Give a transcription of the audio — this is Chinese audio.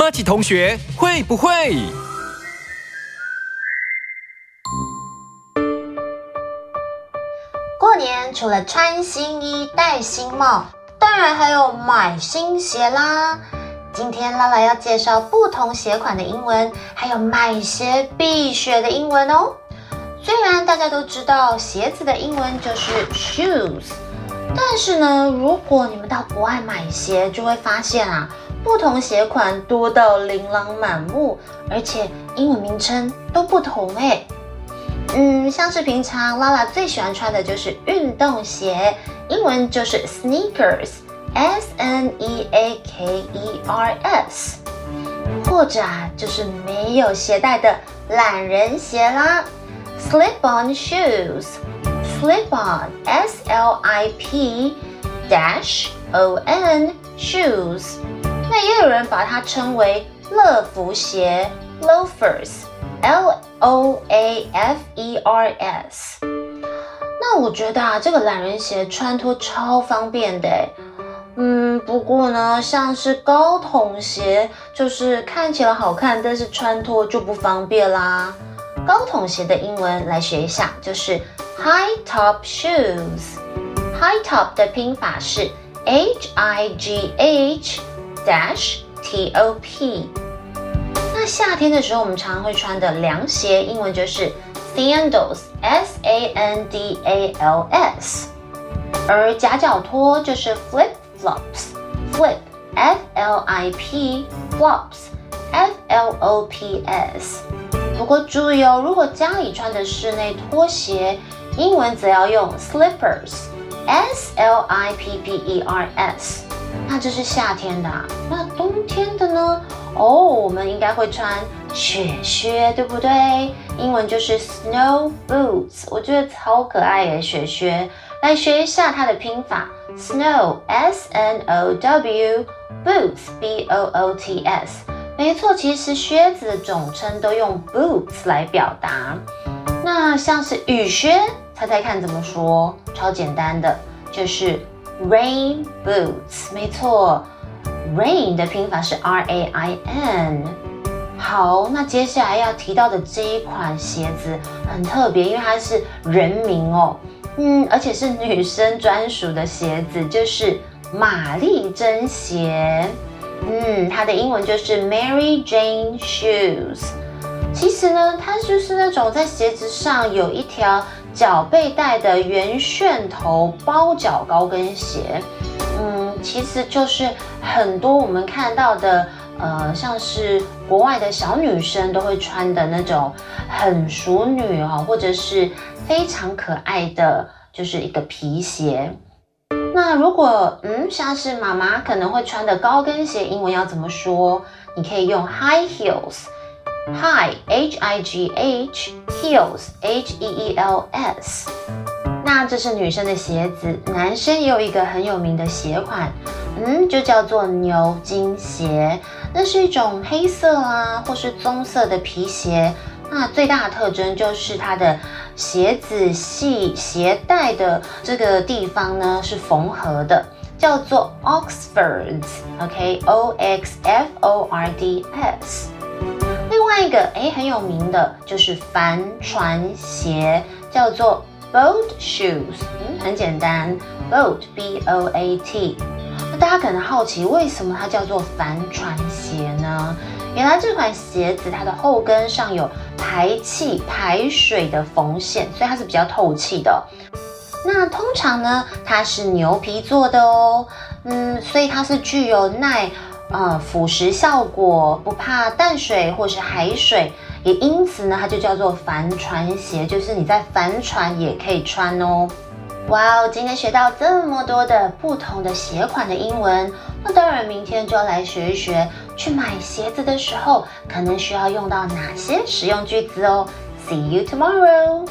马奇同学会不会？过年除了穿新衣、戴新帽，当然还有买新鞋啦。今天拉拉要介绍不同鞋款的英文，还有买鞋必学的英文哦。虽然大家都知道鞋子的英文就是 shoes，但是呢，如果你们到国外买鞋，就会发现啊，不同鞋款多到琳琅满目，而且英文名称都不同哎。嗯，像是平常拉拉最喜欢穿的就是运动鞋，英文就是 sneakers。S N E A K E R S，或者啊，就是没有鞋带的懒人鞋啦，slip-on shoes，slip-on，S L I P dash O N shoes，那也有人把它称为乐福鞋，loafers，L O A F E R S。那我觉得啊，这个懒人鞋穿脱超方便的嗯，不过呢，像是高筒鞋，就是看起来好看，但是穿脱就不方便啦。高筒鞋的英文来学一下，就是 high top shoes。high top 的拼法是 h i g h dash t o p。那夏天的时候，我们常常会穿的凉鞋，英文就是 sandals，s a n d a l s。而夹脚拖就是 flip。flops, flip, f l i p, flops, f l o p s。不过注意哦，如果家里穿的室内拖鞋，英文则要用 slippers, s l i p p e r s。那这是夏天的，那冬天的呢？哦，我们应该会穿雪靴，对不对？英文就是 snow boots。我觉得超可爱耶，雪靴。来学一下它的拼法：snow s n o w boots b o o t s。没错，其实靴子的总称都用 boots 来表达。那像是雨靴，猜猜看怎么说？超简单的，就是 rain boots。没错，rain 的拼法是 r a i n。好，那接下来要提到的这一款鞋子很特别，因为它是人名哦。嗯，而且是女生专属的鞋子，就是玛丽珍鞋。嗯，它的英文就是 Mary Jane Shoes。其实呢，它就是那种在鞋子上有一条脚背带的圆楦头包脚高跟鞋。嗯，其实就是很多我们看到的，呃，像是国外的小女生都会穿的那种很淑女哦，或者是。非常可爱的就是一个皮鞋。那如果嗯像是妈妈可能会穿的高跟鞋，英文要怎么说？你可以用 high heels Hi, h i g h heels h e e l s。那这是女生的鞋子，男生也有一个很有名的鞋款，嗯，就叫做牛津鞋。那是一种黑色啊或是棕色的皮鞋。那最大的特征就是它的鞋子系鞋带的这个地方呢是缝合的，叫做 Oxfords，OK，O X F O R D S。另外一个哎很有名的就是帆船鞋，叫做 Boat Shoes，嗯，很简单，Boat B O A T。那大家可能好奇，为什么它叫做帆船鞋呢？原来这款鞋子它的后跟上有排气排水的缝线，所以它是比较透气的。那通常呢，它是牛皮做的哦，嗯，所以它是具有耐呃腐蚀效果，不怕淡水或是海水，也因此呢，它就叫做帆船鞋，就是你在帆船也可以穿哦。哇哦，今天学到这么多的不同的鞋款的英文，那当然明天就要来学一学，去买鞋子的时候可能需要用到哪些实用句子哦。See you tomorrow.